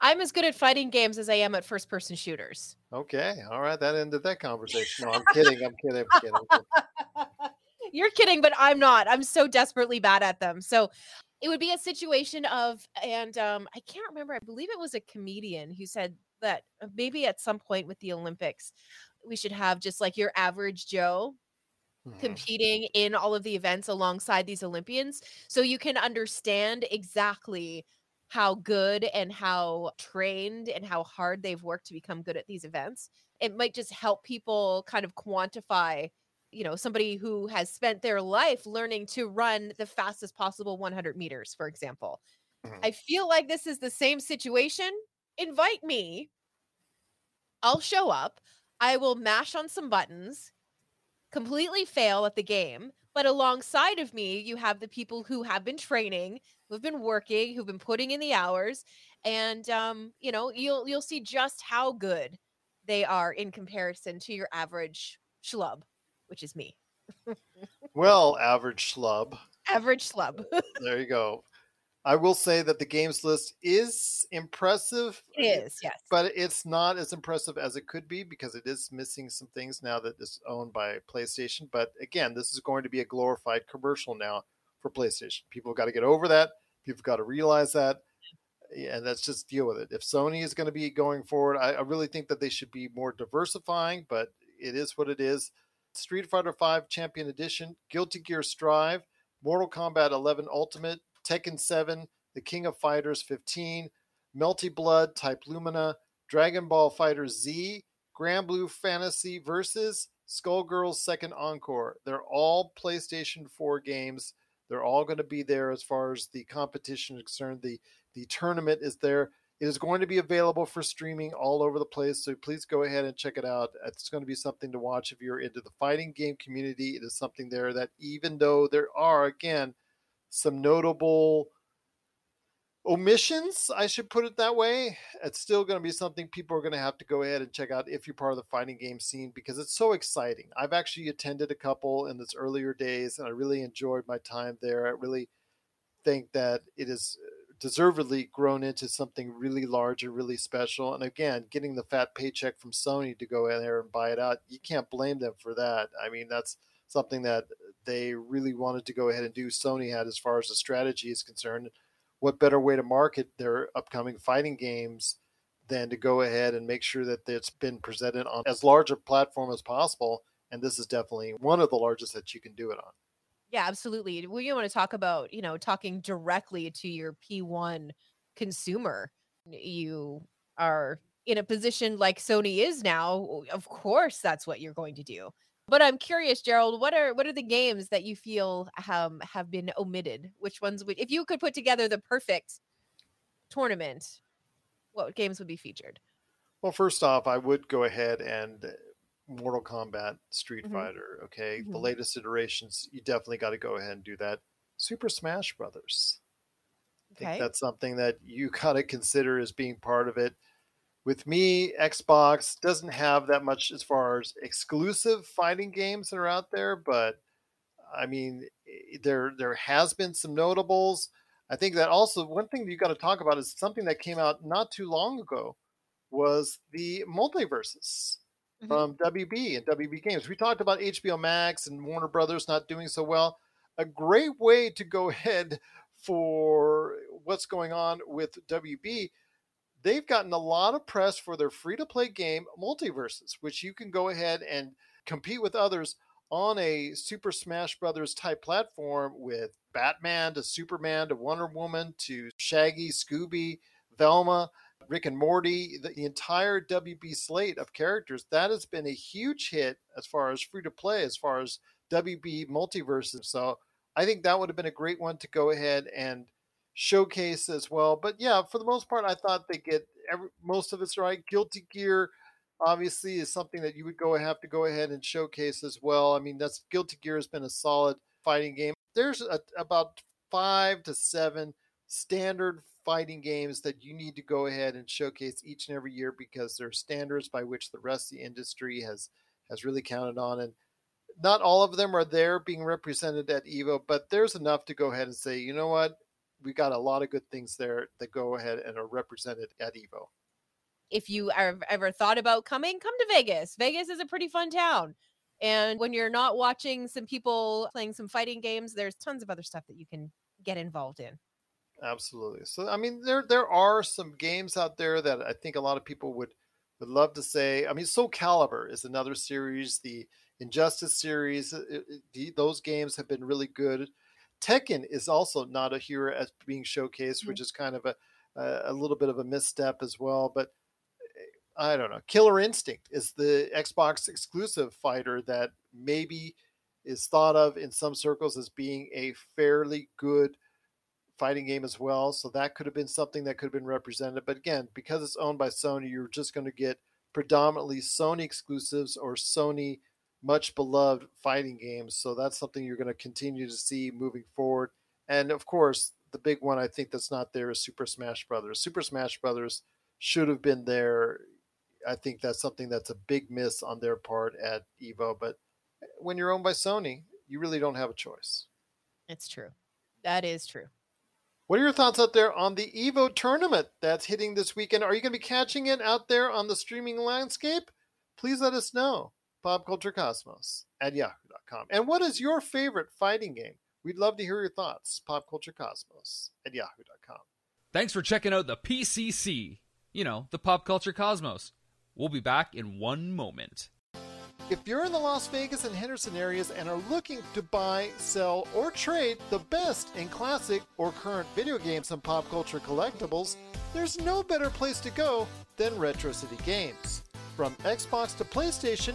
I'm as good at fighting games as I am at first person shooters. Okay. All right. That ended that conversation. No, I'm kidding. I'm kidding. I'm kidding. I'm kidding. You're kidding, but I'm not. I'm so desperately bad at them. So it would be a situation of, and um, I can't remember. I believe it was a comedian who said that uh, maybe at some point with the Olympics, we should have just like your average Joe. Competing in all of the events alongside these Olympians. So you can understand exactly how good and how trained and how hard they've worked to become good at these events. It might just help people kind of quantify you know somebody who has spent their life learning to run the fastest possible 100 meters for example mm-hmm. i feel like this is the same situation invite me i'll show up i will mash on some buttons completely fail at the game but alongside of me you have the people who have been training who've been working who've been putting in the hours and um you know you'll you'll see just how good they are in comparison to your average schlub which is me. well, average schlub. Average schlub. there you go. I will say that the games list is impressive. It is, yes. But it's not as impressive as it could be because it is missing some things now that it's owned by PlayStation. But again, this is going to be a glorified commercial now for PlayStation. People have got to get over that. People have got to realize that. And let's just deal with it. If Sony is going to be going forward, I, I really think that they should be more diversifying, but it is what it is. Street Fighter V Champion Edition, Guilty Gear Strive, Mortal Kombat 11 Ultimate, Tekken 7, The King of Fighters 15, Melty Blood Type Lumina, Dragon Ball Fighter Z, Granblue Fantasy Versus, Skullgirls Second Encore. They're all PlayStation 4 games. They're all going to be there as far as the competition is concerned. The the tournament is there. It is going to be available for streaming all over the place, so please go ahead and check it out. It's going to be something to watch if you're into the fighting game community. It is something there that, even though there are, again, some notable omissions, I should put it that way, it's still going to be something people are going to have to go ahead and check out if you're part of the fighting game scene because it's so exciting. I've actually attended a couple in its earlier days and I really enjoyed my time there. I really think that it is uh, deservedly grown into something really large and really special. And again, getting the fat paycheck from Sony to go in there and buy it out, you can't blame them for that. I mean, that's something that they really wanted to go ahead and do. Sony had as far as the strategy is concerned. What better way to market their upcoming fighting games than to go ahead and make sure that it's been presented on as large a platform as possible? And this is definitely one of the largest that you can do it on. Yeah, absolutely. We want to talk about, you know, talking directly to your P1 consumer. You are in a position like Sony is now. Of course, that's what you're going to do. But I'm curious, Gerald, what are what are the games that you feel um, have been omitted? Which ones would, if you could put together the perfect tournament, what games would be featured? Well, first off, I would go ahead and Mortal Kombat, Street mm-hmm. Fighter, okay, mm-hmm. the latest iterations, you definitely got to go ahead and do that. Super Smash Brothers. I think that's something that you got to consider as being part of it. With me, Xbox doesn't have that much as far as exclusive fighting games that are out there, but I mean, there there has been some notables. I think that also one thing that you got to talk about is something that came out not too long ago was the MultiVersus mm-hmm. from WB and WB Games. We talked about HBO Max and Warner Brothers not doing so well. A great way to go ahead for what's going on with WB. They've gotten a lot of press for their free to play game MultiVersus, which you can go ahead and compete with others on a Super Smash Brothers type platform with Batman to Superman to Wonder Woman to Shaggy, Scooby, Velma. Rick and Morty, the, the entire WB slate of characters, that has been a huge hit as far as free to play, as far as WB MultiVersus. So I think that would have been a great one to go ahead and showcase as well. But yeah, for the most part, I thought they get every, most of it's right. Guilty Gear obviously is something that you would go have to go ahead and showcase as well. I mean, that's Guilty Gear has been a solid fighting game. There's a, about five to seven standard fighting games that you need to go ahead and showcase each and every year because they're standards by which the rest of the industry has has really counted on and not all of them are there being represented at evo but there's enough to go ahead and say you know what we got a lot of good things there that go ahead and are represented at evo if you have ever thought about coming come to vegas vegas is a pretty fun town and when you're not watching some people playing some fighting games there's tons of other stuff that you can get involved in Absolutely. So I mean there there are some games out there that I think a lot of people would would love to say. I mean Soul Calibur is another series, the Injustice series, it, it, the, those games have been really good. Tekken is also not a hero as being showcased, mm-hmm. which is kind of a a little bit of a misstep as well, but I don't know. Killer Instinct is the Xbox exclusive fighter that maybe is thought of in some circles as being a fairly good fighting game as well. So that could have been something that could have been represented. But again, because it's owned by Sony, you're just going to get predominantly Sony exclusives or Sony much beloved fighting games. So that's something you're going to continue to see moving forward. And of course, the big one I think that's not there is Super Smash Brothers. Super Smash Brothers should have been there. I think that's something that's a big miss on their part at Evo. But when you're owned by Sony, you really don't have a choice. It's true. That is true. What are your thoughts out there on the Evo tournament that's hitting this weekend? Are you going to be catching it out there on the streaming landscape? Please let us know. PopCultureCosmos at yahoo.com. And what is your favorite fighting game? We'd love to hear your thoughts. PopCultureCosmos at yahoo.com. Thanks for checking out the PCC. You know, the Pop Culture Cosmos. We'll be back in one moment. If you're in the Las Vegas and Henderson areas and are looking to buy, sell, or trade the best in classic or current video games and pop culture collectibles, there's no better place to go than Retro City Games. From Xbox to PlayStation,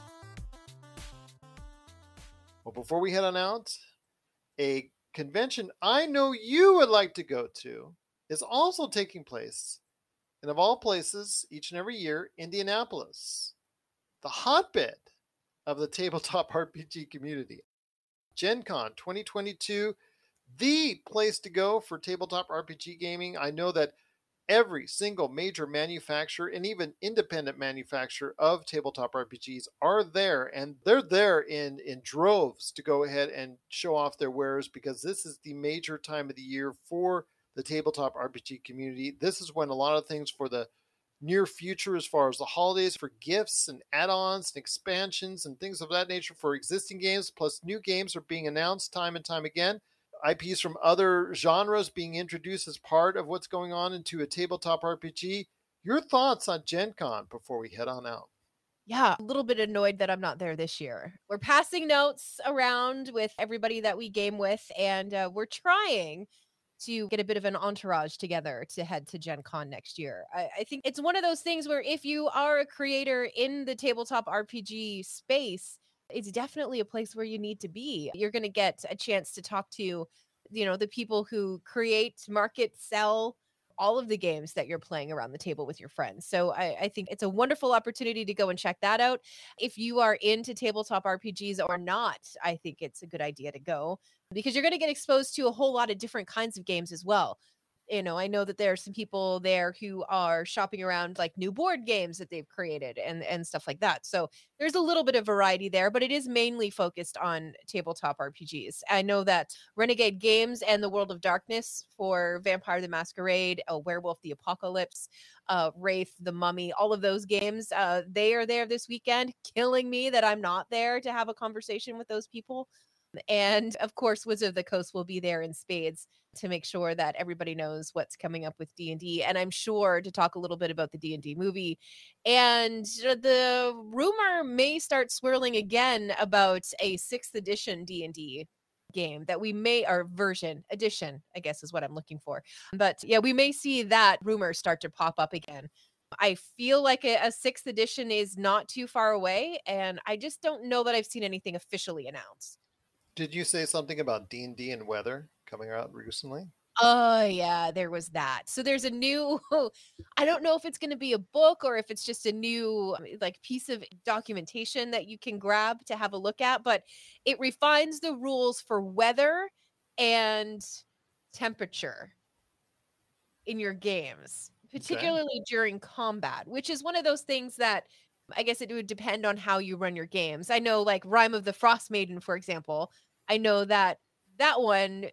Well, before we head on out, a convention I know you would like to go to is also taking place, and of all places, each and every year, Indianapolis, the hotbed of the tabletop RPG community. Gen Con 2022, the place to go for tabletop RPG gaming. I know that every single major manufacturer and even independent manufacturer of tabletop RPGs are there and they're there in in droves to go ahead and show off their wares because this is the major time of the year for the tabletop RPG community. This is when a lot of things for the near future as far as the holidays for gifts and add-ons and expansions and things of that nature for existing games plus new games are being announced time and time again ips from other genres being introduced as part of what's going on into a tabletop rpg your thoughts on gen con before we head on out yeah, a little bit annoyed that I'm not there this year. We're passing notes around with everybody that we game with, and uh, we're trying to get a bit of an entourage together to head to Gen Con next year. I, I, think it's one of those things where if you are a creator in the tabletop RPG space, it's definitely a place where you need to be. You're going to get a chance to talk to, you know, the people who create, market, sell all of the games that you're playing around the table with your friends. So I, I, think it's a wonderful opportunity to go and check that out. If you are into tabletop RPGs or not, I think it's a good idea to go because you're going to get exposed to a whole lot of different kinds of games as well you know, I know that there are some people there who are shopping around like new board games that they've created and and stuff like that. So there's a little bit of variety there, but it is mainly focused on tabletop RPGs. I know that Renegade Games and the World of Darkness for Vampire the Masquerade, a Werewolf the Apocalypse, uh, Wraith the Mummy, all of those games, uh, they are there this weekend, killing me that I'm not there to have a conversation with those people And of course, Wizard of the Coast will be there in spades to make sure that everybody knows what's coming up with D&D and I'm sure to talk a little bit about the D&D movie and the rumor may start swirling again about a 6th edition D&D game that we may or version edition I guess is what I'm looking for. But yeah, we may see that rumor start to pop up again. I feel like a, a 6th edition is not too far away and I just don't know that I've seen anything officially announced. Did you say something about D and D and weather coming out recently? Oh yeah, there was that. So there's a new I don't know if it's going to be a book or if it's just a new like piece of documentation that you can grab to have a look at, but it refines the rules for weather and temperature in your games, particularly during combat, which is one of those things that I guess it would depend on how you run your games. I know like Rime of the Frost Maiden for example, I know that that one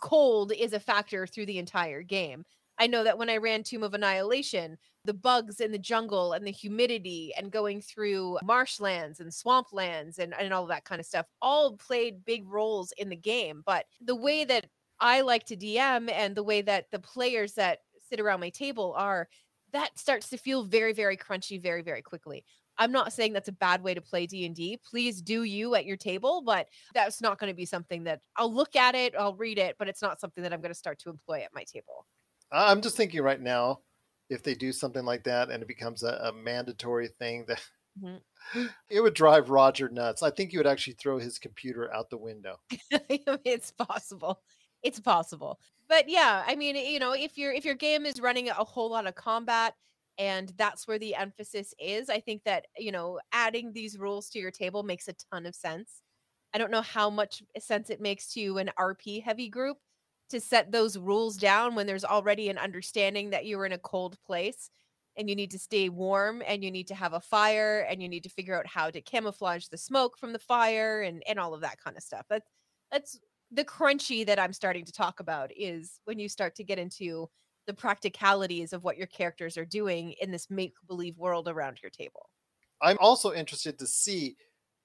cold is a factor through the entire game. I know that when I ran Tomb of Annihilation, the bugs in the jungle and the humidity and going through marshlands and swamplands and, and all that kind of stuff all played big roles in the game. But the way that I like to DM and the way that the players that sit around my table are, that starts to feel very, very crunchy very, very quickly. I'm not saying that's a bad way to play D&D. Please do you at your table, but that's not going to be something that I'll look at it, I'll read it, but it's not something that I'm going to start to employ at my table. I'm just thinking right now, if they do something like that and it becomes a, a mandatory thing, that Mhm. it would drive Roger nuts. I think he would actually throw his computer out the window. it's possible. It's possible. But yeah, I mean, you know, if your if your game is running a whole lot of combat and that's where the emphasis is, I think that, you know, adding these rules to your table makes a ton of sense. I don't know how much sense it makes to an RP heavy group to set those rules down when there's already an understanding that you're in a cold place and you need to stay warm and you need to have a fire and you need to figure out how to camouflage the smoke from the fire and and all of that kind of stuff. That's that's the crunchy that I'm starting to talk about is when you start to get into the practicalities of what your characters are doing in this make believe world around your table. I'm also interested to see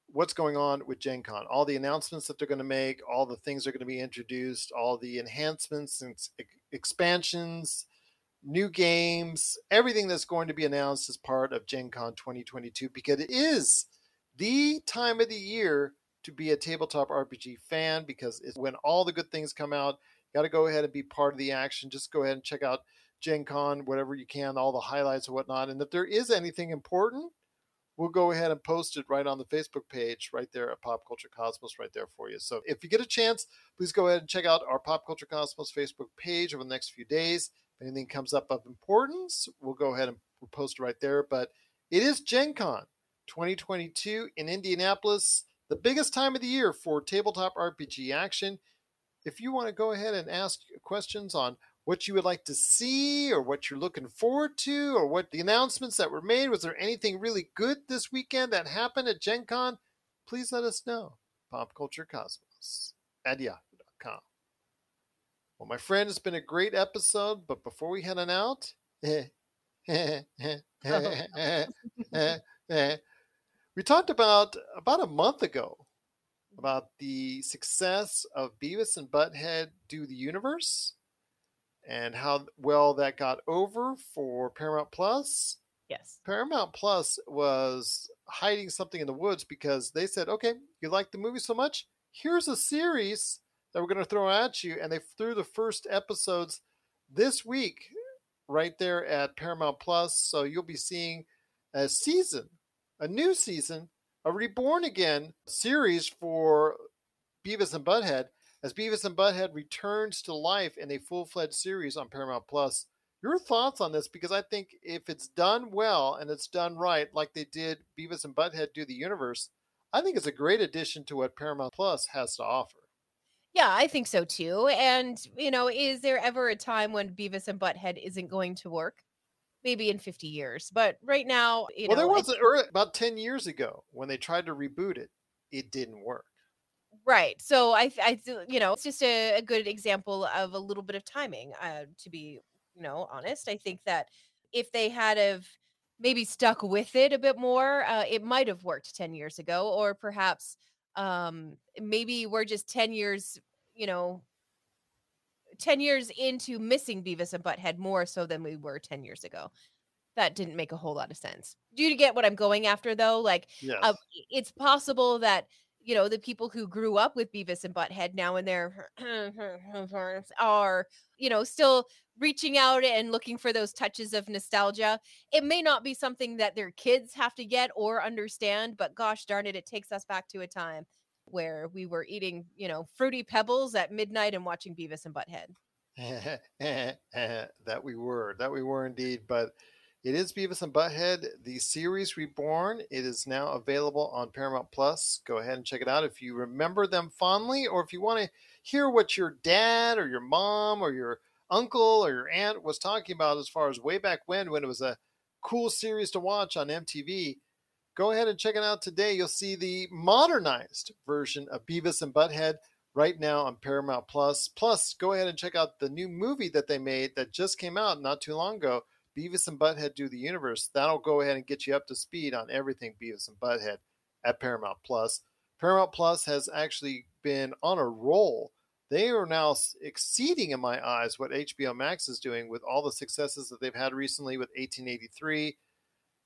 what's going on with Gen Con. All the announcements that they're going to make, all the things that are going to be introduced, all the enhancements and expansions, new games, everything that's going to be announced as part of Gen Con 2022 because it is the time of the year to be a tabletop RPG fan because it's when all the good things come out. Got to go ahead and be part of the action. Just go ahead and check out Gen Con, whatever you can, all the highlights and whatnot. And if there is anything important, we'll go ahead and post it right on the Facebook page, right there at Pop Culture Cosmos, right there for you. So if you get a chance, please go ahead and check out our Pop Culture Cosmos Facebook page over the next few days. If anything comes up of importance, we'll go ahead and post it right there. But it is Gen Con 2022 in Indianapolis, the biggest time of the year for tabletop RPG action. If you want to go ahead and ask questions on what you would like to see or what you're looking forward to or what the announcements that were made. Was there anything really good this weekend that happened at Gen Con? Please let us know. PopCultureCosmos at yahoo.com. Well, my friend, it's been a great episode, but before we head on out, oh. we talked about about a month ago about the success of Beavis and Butthead Do the Universe and how well that got over for Paramount Plus. Yes. Paramount Plus was hiding something in the woods because they said, okay, you like the movie so much? Here's a series that we're going to throw at you. And they threw the first episodes this week right there at Paramount Plus. So you'll be seeing a season, a new season, a Reborn Again series for Beavis and Butthead as Beavis and Butthead returns to life in a full fledged series on Paramount Plus. Your thoughts on this? Because I think if it's done well and it's done right, like they did Beavis and Butthead do the universe, I think it's a great addition to what Paramount Plus has to offer. Yeah, I think so too. And, you know, is there ever a time when Beavis and Butthead isn't going to work? Maybe in 50 years. But right now, you well, know, there I was a- about 10 years ago when they tried to reboot it, it didn't work. Right. So I, I, you know, it's just a, a good example of a little bit of timing. Uh, to be, you know, honest, I think that if they had of maybe stuck with it a bit more, uh, it might have worked ten years ago, or perhaps um maybe we're just 10 years you know 10 years into missing beavis and butthead more so than we were 10 years ago. That didn't make a whole lot of sense. Do you get what i'm going after though? Like Yes. uh, it's possible that you know the people who grew up with beavis and butthead now in their are you know still reaching out and looking for those touches of nostalgia. It may not be something that their kids have to get or understand but gosh darn it it takes us back to a time where we were eating you know fruity pebbles at midnight and watching beavis and butthead that we were. That we were indeed. But it is Beavis and Butthead, the series reborn. It is now available on Paramount Plus. Go ahead and check it out if you remember them fondly, or if you want to hear what your dad or your mom or your uncle or your aunt was talking about as far as way back when, when it was a cool series to watch on MTV. Go ahead and check it out today. You'll see the modernized version of Beavis and Butthead right now on Paramount Plus. Plus, go ahead and check out the new movie that they made that just came out not too long ago, Beavis and Butthead Do the Universe. That'll go ahead and get you up to speed on everything Beavis and Butthead at Paramount Plus. Paramount Plus has actually been on a roll. They are now exceeding, in my eyes, what HBO Max is doing with all the successes that they've had recently with 1883.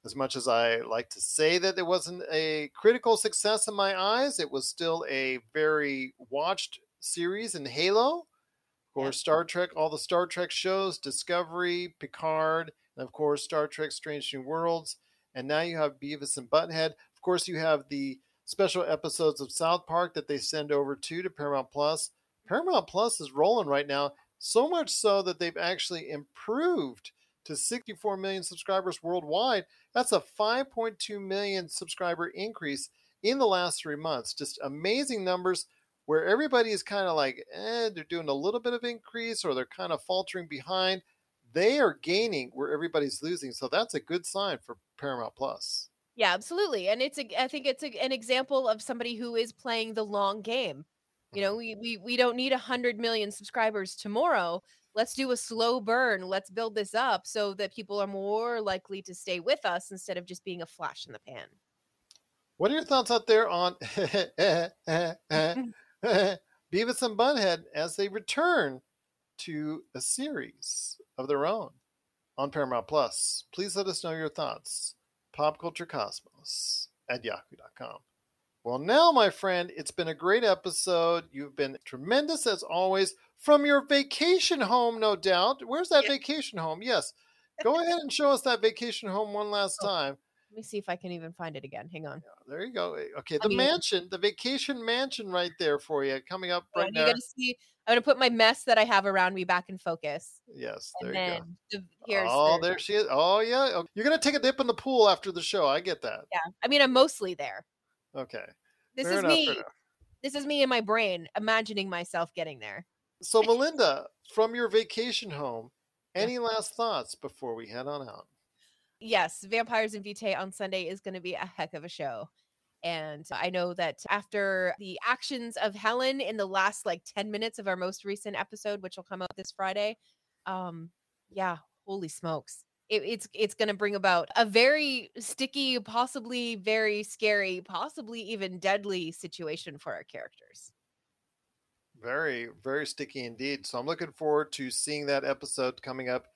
As much as I like to say that it wasn't a critical success in my eyes, it was still a very watched series in Halo. Of course, Star Trek, all the Star Trek shows, Discovery, Picard, and of course, Star Trek Strange New Worlds. And now you have Beavis and Butthead. Of course, you have the special episodes of South Park that they send over to to Paramount Plus. Paramount Plus is rolling right now, so much so that they've actually improved to 64 million subscribers worldwide. That's a 5.2 million subscriber increase in the last three months. Just amazing numbers where everybody is kind of like, eh, they're doing a little bit of increase or they're kind of faltering behind. They are gaining where everybody's losing. So that's a good sign for Paramount Plus. Yeah, absolutely. And it's a I think it's a, an example of somebody who is playing the long game. You know, we we we don't need a 100 million subscribers tomorrow. Let's do a slow burn. Let's build this up so that people are more likely to stay with us instead of just being a flash in the pan. What are your thoughts out there on Beavis and Butthead as they return to a series of their own on Paramount Plus? Please let us know your thoughts. PopCultureCosmos at yahoo.com. Well, now, my friend, it's been a great episode. You've been tremendous as always from your vacation home, no doubt. Where's that vacation home? Yes. Go ahead and show us that vacation home one last oh, time. Let me see if I can even find it again. Hang on. There you go. Eh, okay, I the mean- mansion, the vacation mansion right there for you, coming up Oh, right and now. got to see. I'm gonna put my mess that I have around me back in focus. Yes, And there you go. then the, here's oh, the- there she is. Oh, yeah. Oh, You're going to take a dip in the pool after the show. I get that. yeah. I mean, I'm mostly there. Okay. This Fair is enough, me. This is me in my brain imagining myself getting there. So, Melinda, from your vacation home, any last thoughts before we head on out? yes, Vampires and Vitae on Sunday is going to be a heck of a show. And I know that after the actions of Helen in the last like 10 minutes of our most recent episode, which will come out this Friday, um, yeah, holy smokes. It, it's it's going to bring about a very sticky, possibly very scary, possibly even deadly situation for our characters. Very, very sticky indeed. So I'm looking forward to seeing that episode coming up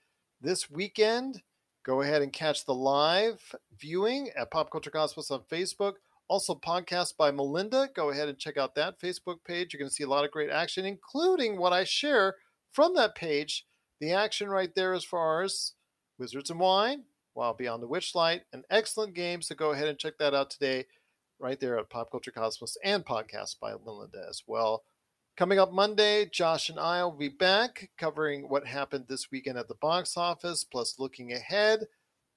this weekend. Go ahead and catch the live viewing at Pop Culture Cosmos on Facebook. Also, podcast by Melinda. Go ahead and check out that Facebook page. You're going to see a lot of great action, including what I share from that page. The action right there, as far as Wizards and Wine, Wild Beyond the Witchlight, an excellent game. So go ahead and check that out today, right there at Pop Culture Cosmos and podcast by Melinda as well. Coming up Monday, Josh and I will be back covering what happened this weekend at the box office, plus looking ahead,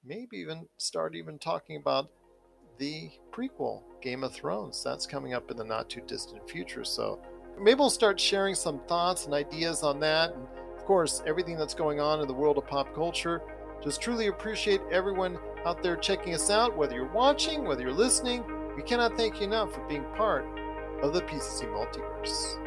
maybe even start even talking about the prequel, Game of Thrones. That's coming up in the not too distant future. So maybe we'll start sharing some thoughts and ideas on that. And of course, everything that's going on in the world of pop culture. Just truly appreciate everyone out there checking us out, whether you're watching, whether you're listening. We cannot thank you enough for being part of the PCC multiverse.